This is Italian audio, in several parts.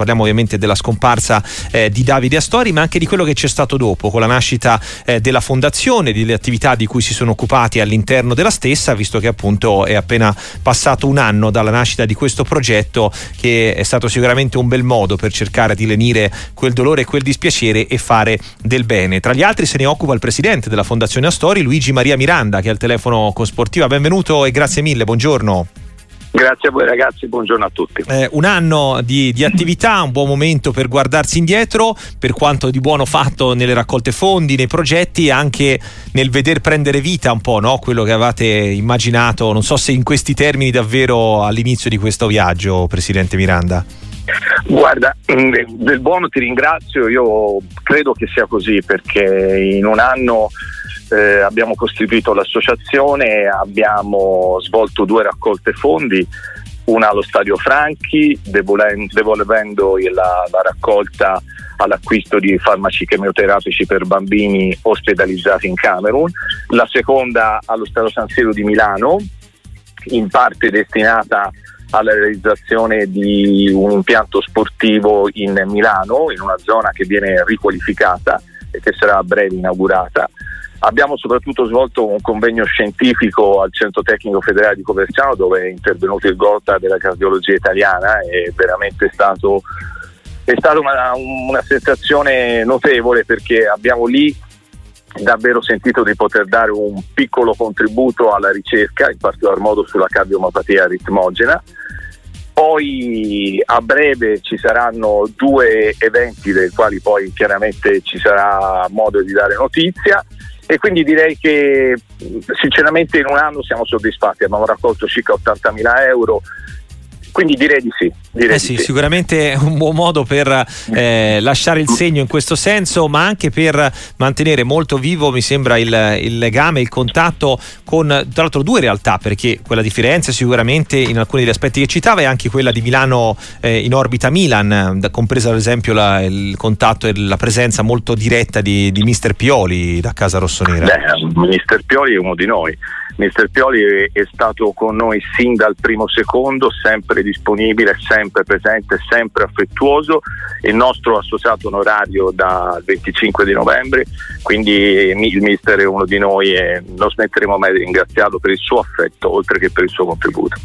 parliamo ovviamente della scomparsa eh, di Davide Astori, ma anche di quello che c'è stato dopo, con la nascita eh, della fondazione, delle attività di cui si sono occupati all'interno della stessa, visto che appunto è appena passato un anno dalla nascita di questo progetto che è stato sicuramente un bel modo per cercare di lenire quel dolore e quel dispiacere e fare del bene. Tra gli altri se ne occupa il presidente della Fondazione Astori, Luigi Maria Miranda, che è al telefono con Sportiva. Benvenuto e grazie mille, buongiorno. Grazie a voi ragazzi, buongiorno a tutti. Eh, un anno di, di, attività, un buon momento per guardarsi indietro per quanto di buono fatto nelle raccolte fondi, nei progetti anche nel veder prendere vita un po' no? quello che avevate immaginato, non so se in questi termini davvero all'inizio di questo viaggio, Presidente Miranda. Guarda, del buono ti ringrazio, io credo che sia così perché in un anno eh, abbiamo costituito l'associazione, abbiamo svolto due raccolte fondi, una allo Stadio Franchi, devolvendo la, la raccolta all'acquisto di farmaci chemioterapici per bambini ospedalizzati in Camerun, la seconda allo Stadio San Siro di Milano, in parte destinata alla realizzazione di un impianto sportivo in Milano, in una zona che viene riqualificata e che sarà a breve inaugurata. Abbiamo soprattutto svolto un convegno scientifico al Centro Tecnico Federale di Coverciano dove è intervenuto il Gota della cardiologia italiana, è veramente stato, è stata una, una sensazione notevole perché abbiamo lì davvero sentito di poter dare un piccolo contributo alla ricerca, in particolar modo sulla cardiomopatia ritmogena. Poi a breve ci saranno due eventi dei quali poi chiaramente ci sarà modo di dare notizia e quindi direi che sinceramente in un anno siamo soddisfatti, abbiamo raccolto circa 80 mila euro quindi direi di sì. Direi eh sì, sì, sicuramente un buon modo per eh, lasciare il segno in questo senso, ma anche per mantenere molto vivo, mi sembra, il, il, legame, il contatto con, tra l'altro, due realtà, perché quella di Firenze sicuramente in alcuni degli aspetti che citava e anche quella di Milano eh, in orbita Milan, compresa ad esempio la, il contatto e la presenza molto diretta di, di Mister Pioli da Casa Rossonera. Beh, Mister Pioli è uno di noi. Mister Pioli è, stato con noi sin dal primo secondo, sempre disponibile, sempre presente, sempre affettuoso, il nostro associato onorario dal 25 di novembre, quindi il Mister è uno di noi e non smetteremo mai di ringraziarlo per il suo affetto oltre che per il suo contributo.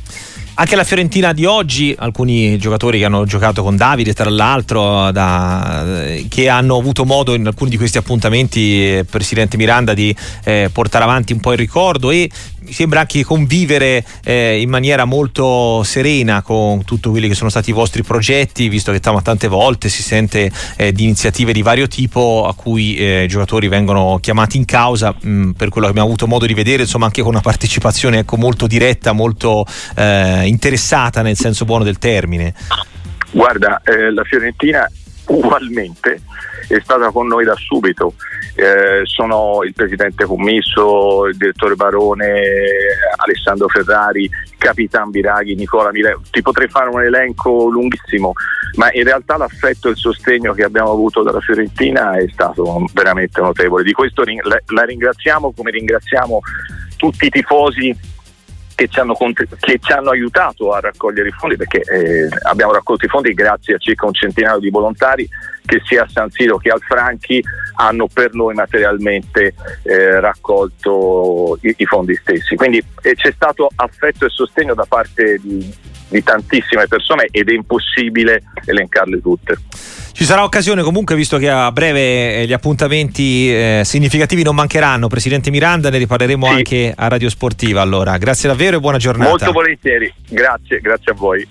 Anche la Fiorentina di oggi, alcuni giocatori che hanno giocato con Davide, tra l'altro, da, che hanno avuto modo in alcuni di questi appuntamenti, eh, Presidente Miranda, di eh, portare avanti un po' il ricordo e mi sembra anche convivere eh, in maniera molto serena con tutti quelli che sono stati i vostri progetti, visto che tante volte si sente eh, di iniziative di vario tipo a cui eh, i giocatori vengono chiamati in causa, mh, mm, per quello che abbiamo avuto modo di vedere, insomma anche con una partecipazione ecco, molto diretta, molto eh, interessata nel senso buono del termine. Guarda, eh, la Fiorentina ugualmente è stata con noi da subito. Eh, sono il presidente commisso, il direttore Barone, Alessandro Ferrari, Capitan Biraghi, Nicola Mile. Ti potrei fare un elenco lunghissimo, ma in realtà l'affetto e il sostegno che abbiamo avuto dalla Fiorentina è stato veramente notevole. Di questo la ringraziamo come ringraziamo tutti i tifosi che ci, hanno, che ci, hanno, aiutato a raccogliere i fondi perché eh, abbiamo raccolto i fondi grazie a circa un centinaio di volontari che sia a San Siro che al Franchi hanno per noi materialmente eh, raccolto i, i, fondi stessi. Quindi eh, c'è stato affetto e sostegno da parte di, di tantissime persone ed è impossibile elencarle tutte. Ci sarà occasione comunque, visto che a breve eh, gli appuntamenti eh, significativi non mancheranno. Presidente Miranda, ne riparleremo sì. anche a Radio Sportiva. Allora, grazie davvero e buona giornata. Molto volentieri, grazie, grazie a voi.